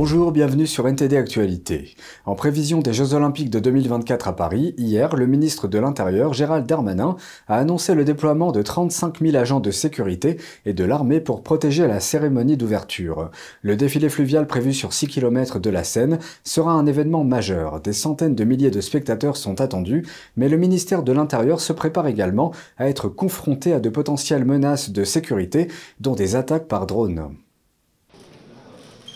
Bonjour, bienvenue sur NTD Actualité. En prévision des Jeux Olympiques de 2024 à Paris, hier, le ministre de l'Intérieur, Gérald Darmanin, a annoncé le déploiement de 35 000 agents de sécurité et de l'armée pour protéger la cérémonie d'ouverture. Le défilé fluvial prévu sur 6 km de la Seine sera un événement majeur. Des centaines de milliers de spectateurs sont attendus, mais le ministère de l'Intérieur se prépare également à être confronté à de potentielles menaces de sécurité, dont des attaques par drone.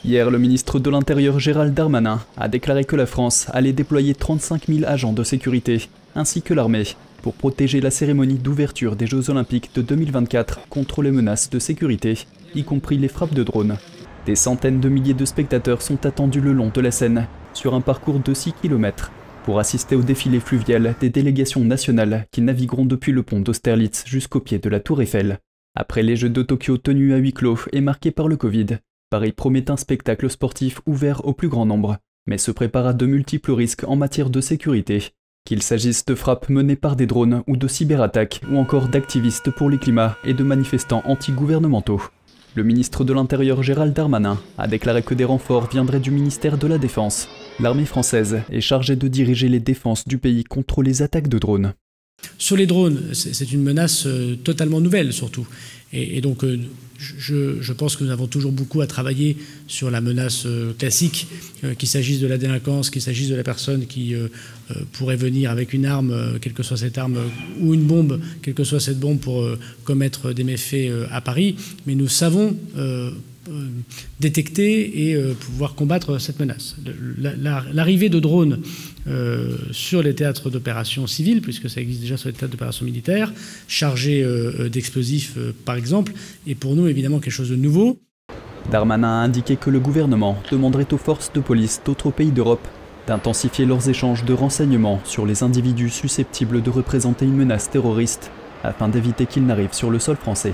Hier, le ministre de l'Intérieur Gérald Darmanin a déclaré que la France allait déployer 35 000 agents de sécurité, ainsi que l'armée, pour protéger la cérémonie d'ouverture des Jeux Olympiques de 2024 contre les menaces de sécurité, y compris les frappes de drones. Des centaines de milliers de spectateurs sont attendus le long de la Seine, sur un parcours de 6 km, pour assister au défilé fluvial des délégations nationales qui navigueront depuis le pont d'Austerlitz jusqu'au pied de la Tour Eiffel. Après les Jeux de Tokyo tenus à huis clos et marqués par le Covid, Paris promet un spectacle sportif ouvert au plus grand nombre, mais se prépare à de multiples risques en matière de sécurité, qu'il s'agisse de frappes menées par des drones ou de cyberattaques, ou encore d'activistes pour les climats et de manifestants anti-gouvernementaux. Le ministre de l'Intérieur Gérald Darmanin a déclaré que des renforts viendraient du ministère de la Défense. L'armée française est chargée de diriger les défenses du pays contre les attaques de drones. Sur les drones, c'est une menace euh, totalement nouvelle surtout. Et, donc euh, je, pense que nous avons toujours beaucoup à travailler sur la menace euh, classique, qu'il s'agisse de la délinquance, qu'il s'agisse de la personne qui pourrait venir avec une arme, quelle que soit cette arme, ou une bombe, quelle que soit cette bombe, pour commettre des méfaits à Paris. Mais nous savons euh, détecter et euh, pouvoir combattre cette menace. L'arrivée de drones euh, sur les théâtres d'opérations civiles, puisque ça existe déjà sur les théâtres d'opérations militaires, chargés d'explosifs par exemple, est pour nous évidemment quelque chose de nouveau. Darmanin a indiqué que le gouvernement demanderait aux forces de police d'autres pays d'Europe d'intensifier leurs échanges de renseignements sur les individus susceptibles de représenter une menace terroriste afin d'éviter qu'ils n'arrivent sur le sol français.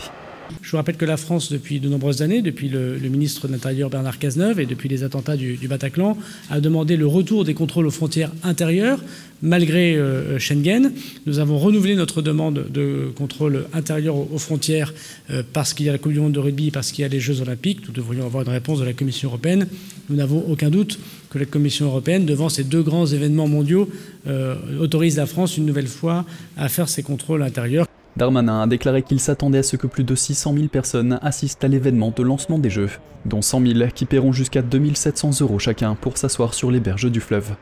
Je vous rappelle que la France, depuis de nombreuses années, depuis le, ministre de l'Intérieur Bernard Cazeneuve et depuis les attentats du, Bataclan, a demandé le retour des contrôles aux frontières intérieures, malgré euh, Schengen. Nous avons renouvelé notre demande de contrôle intérieur aux, frontières euh, parce qu'il y a la Coupe du Monde de rugby, parce qu'il y a les Jeux Olympiques. Nous devrions avoir une réponse de la Commission européenne. Nous n'avons aucun doute que la Commission européenne, devant ces deux grands événements mondiaux, euh, autorise la France une nouvelle fois à faire ses contrôles intérieurs. Darmanin a déclaré qu'il s'attendait à ce que plus de 600 000 personnes assistent à l'événement de lancement des Jeux, dont 100 000 qui paieront jusqu'à 2700 euros chacun pour s'asseoir sur les berges du fleuve.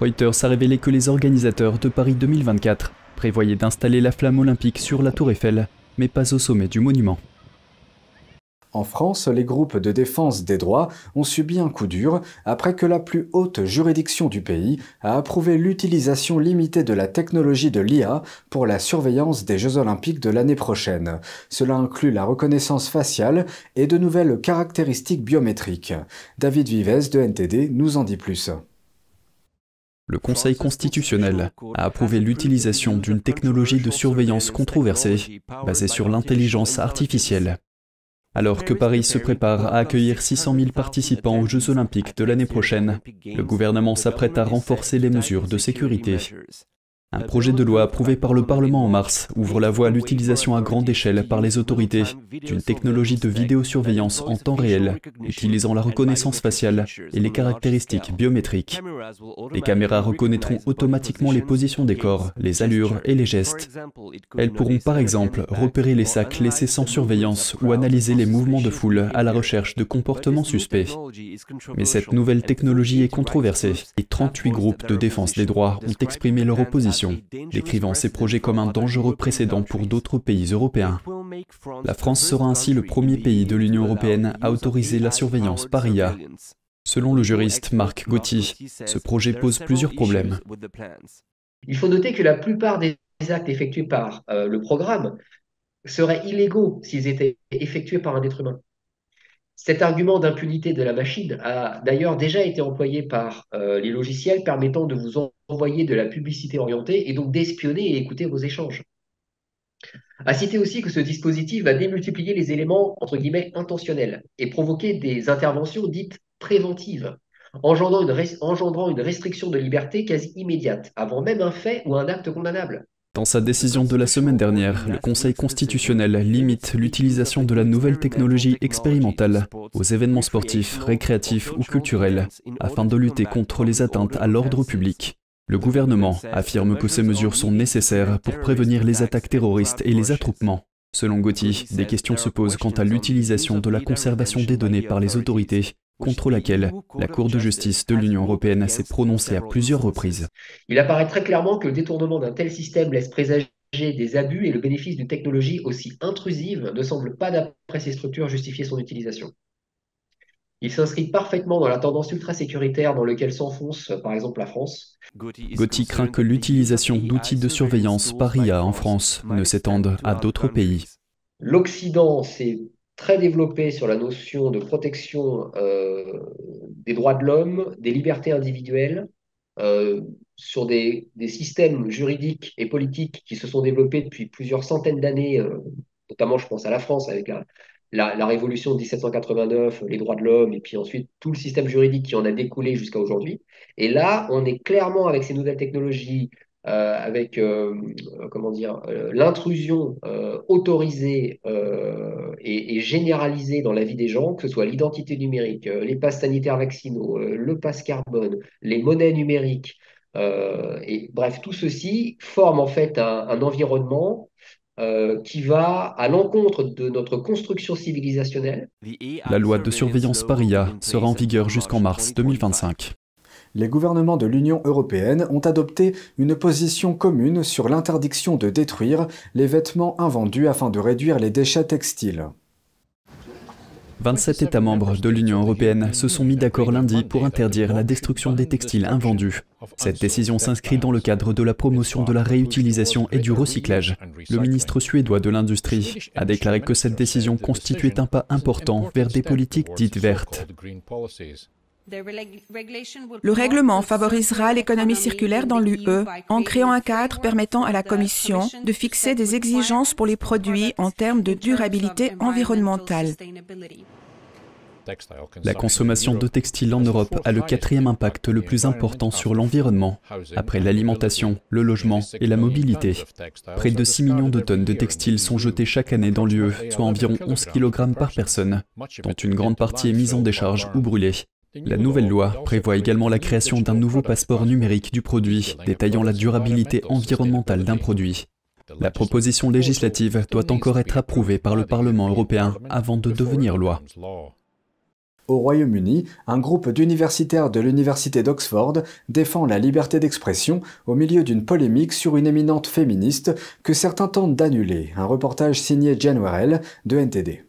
Reuters a révélé que les organisateurs de Paris 2024 prévoyaient d'installer la flamme olympique sur la tour Eiffel, mais pas au sommet du monument. En France, les groupes de défense des droits ont subi un coup dur après que la plus haute juridiction du pays a approuvé l'utilisation limitée de la technologie de l'IA pour la surveillance des Jeux olympiques de l'année prochaine. Cela inclut la reconnaissance faciale et de nouvelles caractéristiques biométriques. David Vives de NTD nous en dit plus. Le Conseil constitutionnel a approuvé l'utilisation d'une technologie de surveillance controversée basée sur l'intelligence artificielle alors que Paris se prépare à accueillir 600 000 participants aux Jeux olympiques de l'année prochaine, le gouvernement s'apprête à renforcer les mesures de sécurité. Un projet de loi approuvé par le Parlement en mars ouvre la voie à l'utilisation à grande échelle par les autorités d'une technologie de vidéosurveillance en temps réel, utilisant la reconnaissance faciale et les caractéristiques biométriques. Les caméras reconnaîtront automatiquement les positions des corps, les allures et les gestes. Elles pourront par exemple repérer les sacs laissés sans surveillance ou analyser les mouvements de foule à la recherche de comportements suspects. Mais cette nouvelle technologie est controversée et 38 groupes de défense des droits ont exprimé leur opposition décrivant ces projets comme un dangereux précédent pour d'autres pays européens. La France sera ainsi le premier pays de l'Union européenne à autoriser la surveillance par IA. Selon le juriste Marc Gauthier, ce projet pose plusieurs problèmes. Il faut noter que la plupart des actes effectués par euh, le programme seraient illégaux s'ils étaient effectués par un être humain. Cet argument d'impunité de la machine a d'ailleurs déjà été employé par euh, les logiciels permettant de vous envoyer de la publicité orientée et donc d'espionner et écouter vos échanges. À citer aussi que ce dispositif va démultiplier les éléments entre guillemets intentionnels et provoquer des interventions dites préventives, engendrant une, engendrant une restriction de liberté quasi immédiate, avant même un fait ou un acte condamnable. Dans sa décision de la semaine dernière, le Conseil constitutionnel limite l'utilisation de la nouvelle technologie expérimentale aux événements sportifs, récréatifs ou culturels afin de lutter contre les atteintes à l'ordre public. Le gouvernement affirme que ces mesures sont nécessaires pour prévenir les attaques terroristes et les attroupements. Selon Gauthier, des questions se posent quant à l'utilisation de la conservation des données par les autorités contre laquelle la Cour de justice de l'Union européenne s'est prononcée à plusieurs reprises. Il apparaît très clairement que le détournement d'un tel système laisse présager des abus et le bénéfice d'une technologie aussi intrusive ne semble pas, d'après ces structures, justifier son utilisation. Il s'inscrit parfaitement dans la tendance ultra-sécuritaire dans laquelle s'enfonce, par exemple, la France. Gauthier craint que l'utilisation d'outils de surveillance par IA en France ne s'étende à d'autres pays. L'Occident s'est très développé sur la notion de protection euh, des droits de l'homme, des libertés individuelles, euh, sur des, systèmes juridiques et politiques qui se sont développés depuis plusieurs centaines d'années, euh, notamment je pense à la France avec la, la, révolution de 1789, les droits de l'homme, et puis ensuite tout le système juridique qui en a découlé jusqu'à aujourd'hui. Et là, on est clairement avec ces nouvelles technologies, avec euh, comment dire euh, l'intrusion autorisée et, généralisée dans la vie des gens, que ce soit l'identité numérique, les passes sanitaires vaccinaux, le passe carbone, les monnaies numériques, et bref, tout ceci forme en fait un, environnement qui va à l'encontre de notre construction civilisationnelle. La loi de surveillance paria sera en vigueur jusqu'en mars 2025 les gouvernements de l'Union européenne ont adopté une position commune sur l'interdiction de détruire les vêtements invendus afin de réduire les déchets textiles. 27 États membres de l'Union européenne se sont mis d'accord lundi pour interdire la destruction des textiles invendus. Cette décision s'inscrit dans le cadre de la promotion de la réutilisation et du recyclage. Le ministre suédois de l'Industrie a déclaré que cette décision constituait un pas important vers des politiques dites vertes. Le règlement favorisera l'économie circulaire dans l'UE en créant un cadre permettant à la Commission de fixer des exigences pour les produits en termes de durabilité environnementale. La consommation de textiles en Europe a le quatrième impact le plus important sur l'environnement, après l'alimentation, le logement et la mobilité. Près de 6 millions de tonnes de textiles sont jetées chaque année dans l'UE, soit environ 11 kg par personne, dont une grande partie est mise en décharge ou brûlée. La nouvelle loi prévoit également la création d'un nouveau passeport numérique du produit, détaillant la durabilité environnementale d'un produit. La proposition législative doit encore être approuvée par le Parlement européen avant de devenir loi. Au Royaume-Uni, un groupe d'universitaires de l'Université d'Oxford défend la liberté d'expression au milieu d'une polémique sur une éminente féministe que certains tentent d'annuler. Un reportage signé Jen Warrell de NTD.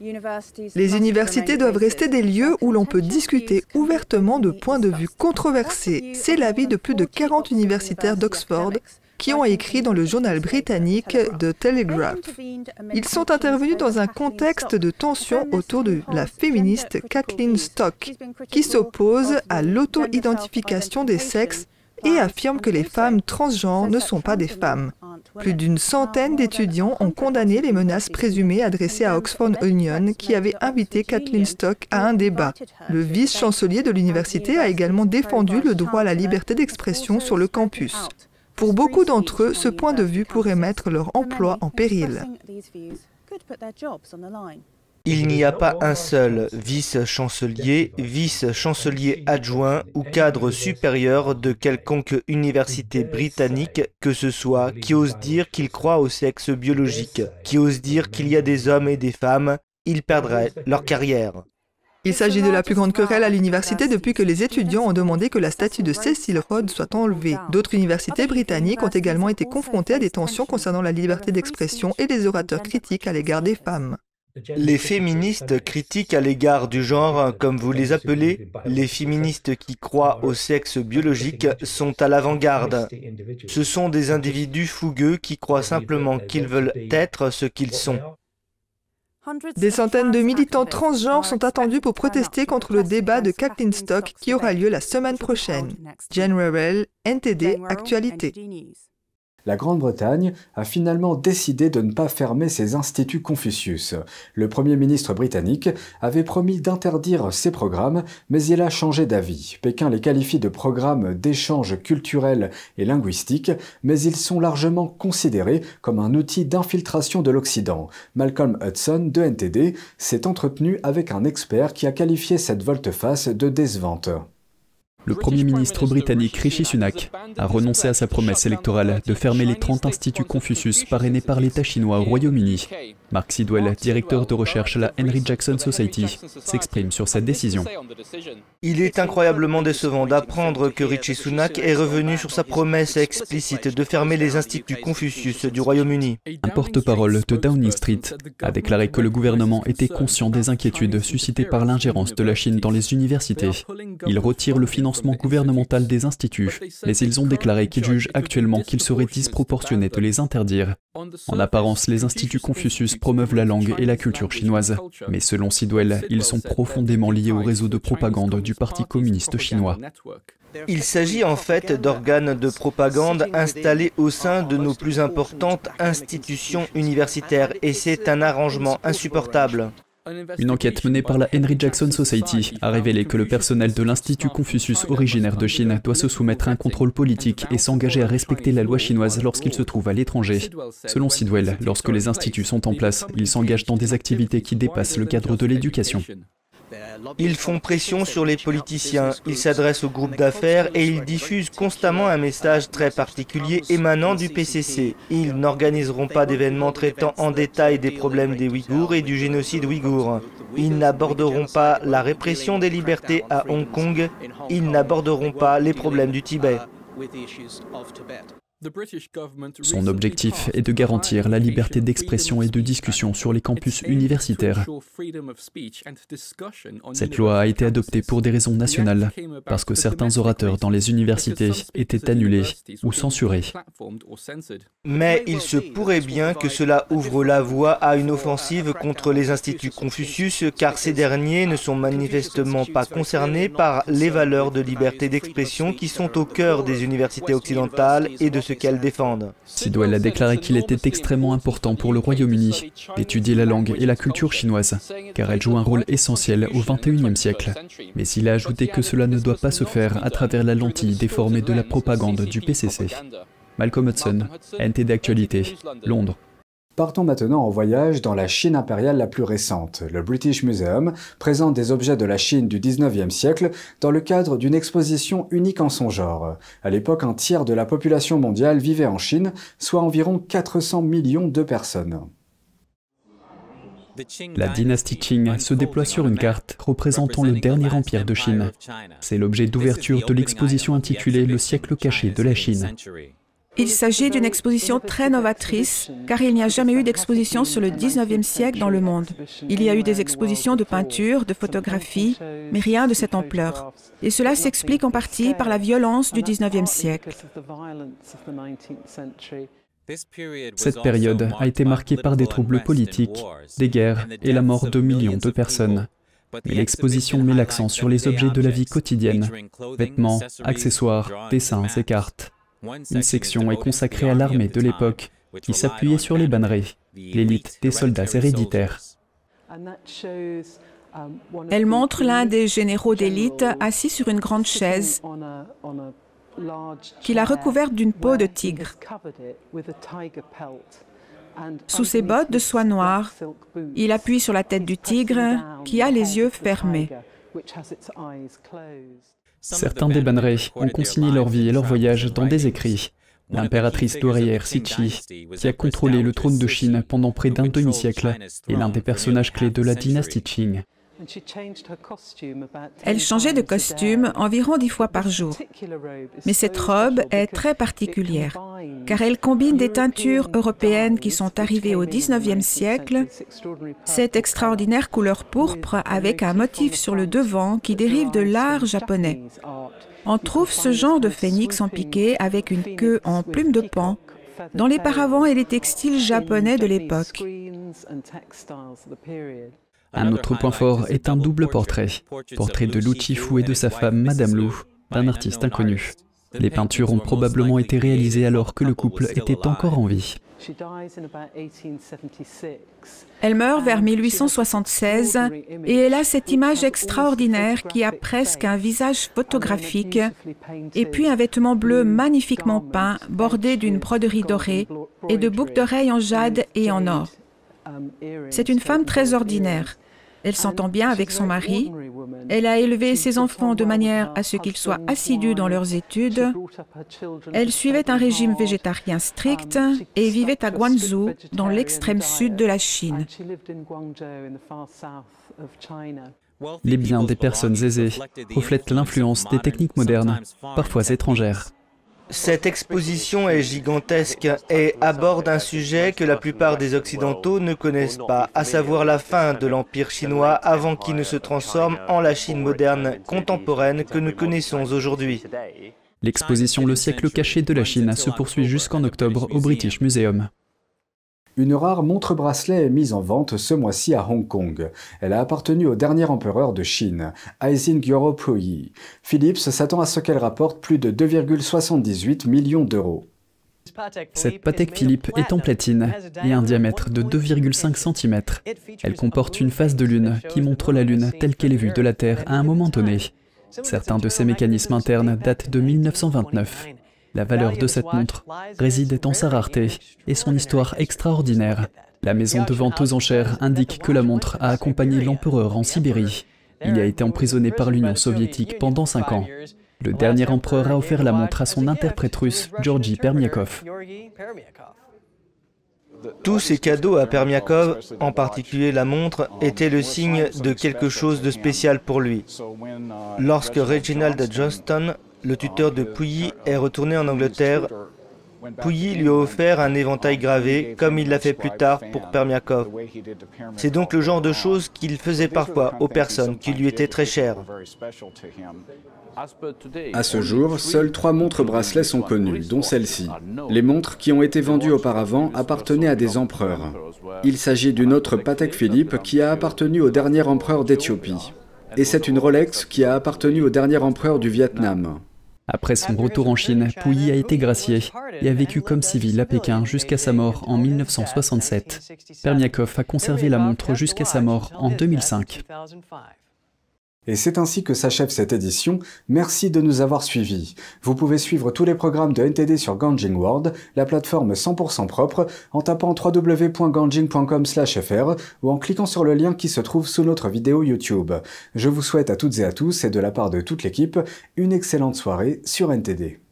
Les universités doivent rester des lieux où l'on peut discuter ouvertement de points de vue controversés. C'est l'avis de plus de 40 universitaires d'Oxford qui ont écrit dans le journal britannique The Telegraph. Ils sont intervenus dans un contexte de tension autour de la féministe Kathleen Stock, qui s'oppose à l'auto-identification des sexes et affirme que les femmes transgenres ne sont pas des femmes. Plus d'une centaine d'étudiants ont condamné les menaces présumées adressées à Oxford Union qui avait invité Kathleen Stock à un débat. Le vice-chancelier de l'université a également défendu le droit à la liberté d'expression sur le campus. Pour beaucoup d'entre eux, ce point de vue pourrait mettre leur emploi en péril. Il n'y a pas un seul vice-chancelier, vice-chancelier adjoint ou cadre supérieur de quelconque université britannique que ce soit qui ose dire qu'il croit au sexe biologique, qui ose dire qu'il y a des hommes et des femmes, ils perdraient leur carrière. Il s'agit de la plus grande querelle à l'université depuis que les étudiants ont demandé que la statue de Cecil Rhodes soit enlevée. D'autres universités britanniques ont également été confrontées à des tensions concernant la liberté d'expression et des orateurs critiques à l'égard des femmes. Les féministes critiques à l'égard du genre, comme vous les appelez, les féministes qui croient au sexe biologique, sont à l'avant-garde. Ce sont des individus fougueux qui croient simplement qu'ils veulent être ce qu'ils sont. Des centaines de militants transgenres sont attendus pour protester contre le débat de Kathleen Stock qui aura lieu la semaine prochaine. Jen NTD, Actualité. La Grande-Bretagne a finalement décidé de ne pas fermer ses instituts Confucius. Le Premier ministre britannique avait promis d'interdire ces programmes, mais il a changé d'avis. Pékin les qualifie de programmes d'échange culturel et linguistique, mais ils sont largement considérés comme un outil d'infiltration de l'Occident. Malcolm Hudson de NTD s'est entretenu avec un expert qui a qualifié cette volte-face de décevante. Le Premier ministre britannique Rishi Sunak a renoncé à sa promesse électorale de fermer les 30 instituts Confucius parrainés par l'État chinois au Royaume-Uni. Mark Sidwell, directeur de recherche à la Henry Jackson Society, s'exprime sur cette décision. Il est incroyablement décevant d'apprendre que Rishi Sunak est revenu sur sa promesse explicite de fermer les instituts Confucius du Royaume-Uni. Un porte-parole de Downing Street a déclaré que le gouvernement était conscient des inquiétudes suscitées par l'ingérence de la Chine dans les universités. Il retire le financement gouvernemental des instituts, mais ils ont déclaré qu'ils jugent actuellement qu'il serait disproportionné de les interdire. En apparence, les instituts Confucius promeuvent la langue et la culture chinoise, mais selon Sidwell, ils sont profondément liés au réseau de propagande du Parti communiste chinois. Il s'agit en fait d'organes de propagande installés au sein de nos plus importantes institutions universitaires et c'est un arrangement insupportable. Une enquête menée par la Henry Jackson Society a révélé que le personnel de l'Institut Confucius originaire de Chine doit se soumettre à un contrôle politique et s'engager à respecter la loi chinoise lorsqu'il se trouve à l'étranger. Selon Sidwell, lorsque les instituts sont en place, ils s'engagent dans des activités qui dépassent le cadre de l'éducation. Ils font pression sur les politiciens, ils s'adressent aux groupes d'affaires et ils diffusent constamment un message très particulier émanant du PCC. Ils n'organiseront pas d'événements traitant en détail des problèmes des Ouïghours et du génocide ouïghour. Ils n'aborderont pas la répression des libertés à Hong Kong. Ils n'aborderont pas les problèmes du Tibet. Son objectif est de garantir la liberté d'expression et de discussion sur les campus universitaires. Cette loi a été adoptée pour des raisons nationales, parce que certains orateurs dans les universités étaient annulés ou censurés. Mais il se pourrait bien que cela ouvre la voie à une offensive contre les instituts Confucius, car ces derniers ne sont manifestement pas concernés par les valeurs de liberté d'expression qui sont au cœur des universités occidentales et de ce qu'elles défendent. Sidwell a déclaré qu'il était extrêmement important pour le Royaume-Uni d'étudier la langue et la culture chinoise, car elle joue un rôle essentiel au XXIe siècle. Mais il a ajouté que cela ne doit pas se faire à travers la lentille déformée de la propagande du PCC. Malcolm Hudson, NT d'actualité, Londres. Partons maintenant en voyage dans la Chine impériale la plus récente. Le British Museum présente des objets de la Chine du 19e siècle dans le cadre d'une exposition unique en son genre. À l'époque, un tiers de la population mondiale vivait en Chine, soit environ 400 millions de personnes. La dynastie Qing se déploie sur une carte représentant le dernier empire de Chine. C'est l'objet d'ouverture de l'exposition intitulée Le siècle caché de la Chine. Il s'agit d'une exposition très novatrice, car il n'y a jamais eu d'exposition sur le 19e siècle dans le monde. Il y a eu des expositions de peinture, de photographie, mais rien de cette ampleur. Et cela s'explique en partie par la violence du 19e siècle. Cette période a été marquée par des troubles politiques, des guerres et la mort de millions de personnes. Mais l'exposition met l'accent sur les objets de la vie quotidienne, vêtements, accessoires, dessins et cartes. Une section est consacrée à l'armée de l'époque, qui s'appuyait sur les bannerets, l'élite des soldats héréditaires. Elle montre l'un des généraux d'élite assis sur une grande chaise qu'il a recouverte d'une peau de tigre. Sous ses bottes de soie noire, il appuie sur la tête du tigre qui a les yeux fermés. Certains des bannerets ont consigné leur vie et leur voyage dans des écrits. L'impératrice douairière Sichi, qui a contrôlé le trône de Chine pendant près d'un demi-siècle, est l'un des personnages clés de la dynastie Qing. Elle changeait de costume environ dix fois par jour. Mais cette robe est très particulière, car elle combine des teintures européennes qui sont arrivées au 19e siècle, cette extraordinaire couleur pourpre avec un motif sur le devant qui dérive de l'art japonais. On trouve ce genre de phénix en piqué avec une queue en plume de pan dans les paravents et les textiles japonais de l'époque. Un autre point fort est un double portrait, portrait de Lu Chifu et de sa femme Madame Lu, d'un artiste inconnu. Les peintures ont probablement été réalisées alors que le couple était encore en vie. Elle meurt vers 1876 et elle a cette image extraordinaire qui a presque un visage photographique et puis un vêtement bleu magnifiquement peint bordé d'une broderie dorée et de boucles d'oreilles en jade et en or. C'est une femme très ordinaire. Elle s'entend bien avec son mari. Elle a élevé ses enfants de manière à ce qu'ils soient assidus dans leurs études. Elle suivait un régime végétarien strict et vivait à Guangzhou, dans l'extrême sud de la Chine. Les biens des personnes aisées reflètent l'influence des techniques modernes, parfois étrangères. Cette exposition est gigantesque et aborde un sujet que la plupart des Occidentaux ne connaissent pas, à savoir la fin de l'Empire chinois avant qu'il ne se transforme en la Chine moderne contemporaine que nous connaissons aujourd'hui. L'exposition Le siècle caché de la Chine se poursuit jusqu'en octobre au British Museum. Une rare montre-bracelet est mise en vente ce mois-ci à Hong Kong. Elle a appartenu au dernier empereur de Chine, Aizin Puyi. Philips s'attend à ce qu'elle rapporte plus de 2,78 millions d'euros. Cette Patek Philippe est en platine et a un diamètre de 2,5 cm. Elle comporte une phase de lune qui montre la lune telle qu'elle est vue de la Terre à un moment donné. Certains de ses mécanismes internes datent de 1929. La valeur de cette montre réside dans sa rareté et son histoire extraordinaire. La maison de vente aux enchères indique que la montre a accompagné l'empereur en Sibérie. Il a été emprisonné par l'Union soviétique pendant cinq ans. Le dernier empereur a offert la montre à son interprète russe, Georgi Permiakov. Tous ces cadeaux à Permiakov, en particulier la montre, étaient le signe de quelque chose de spécial pour lui. Lorsque Reginald Johnston le tuteur de Pouilly est retourné en Angleterre. Pouilly lui a offert un éventail gravé, comme il l'a fait plus tard pour Permiakov. C'est donc le genre de choses qu'il faisait parfois aux personnes qui lui étaient très chères. À ce jour, seules trois montres bracelets sont connues, dont celle-ci. Les montres qui ont été vendues auparavant appartenaient à des empereurs. Il s'agit d'une autre Patek Philippe qui a appartenu au dernier empereur d'Éthiopie. Et c'est une Rolex qui a appartenu au dernier empereur du Vietnam. Après son retour en Chine, Pouilly a été gracié et a vécu comme civil à Pékin jusqu'à sa mort en 1967. Permiakov a conservé la montre jusqu'à sa mort en 2005. Et c'est ainsi que s'achève cette édition. Merci de nous avoir suivis. Vous pouvez suivre tous les programmes de NTD sur Ganjing World, la plateforme 100% propre, en tapant www.ganjing.com/fr ou en cliquant sur le lien qui se trouve sous notre vidéo YouTube. Je vous souhaite à toutes et à tous et de la part de toute l'équipe une excellente soirée sur NTD.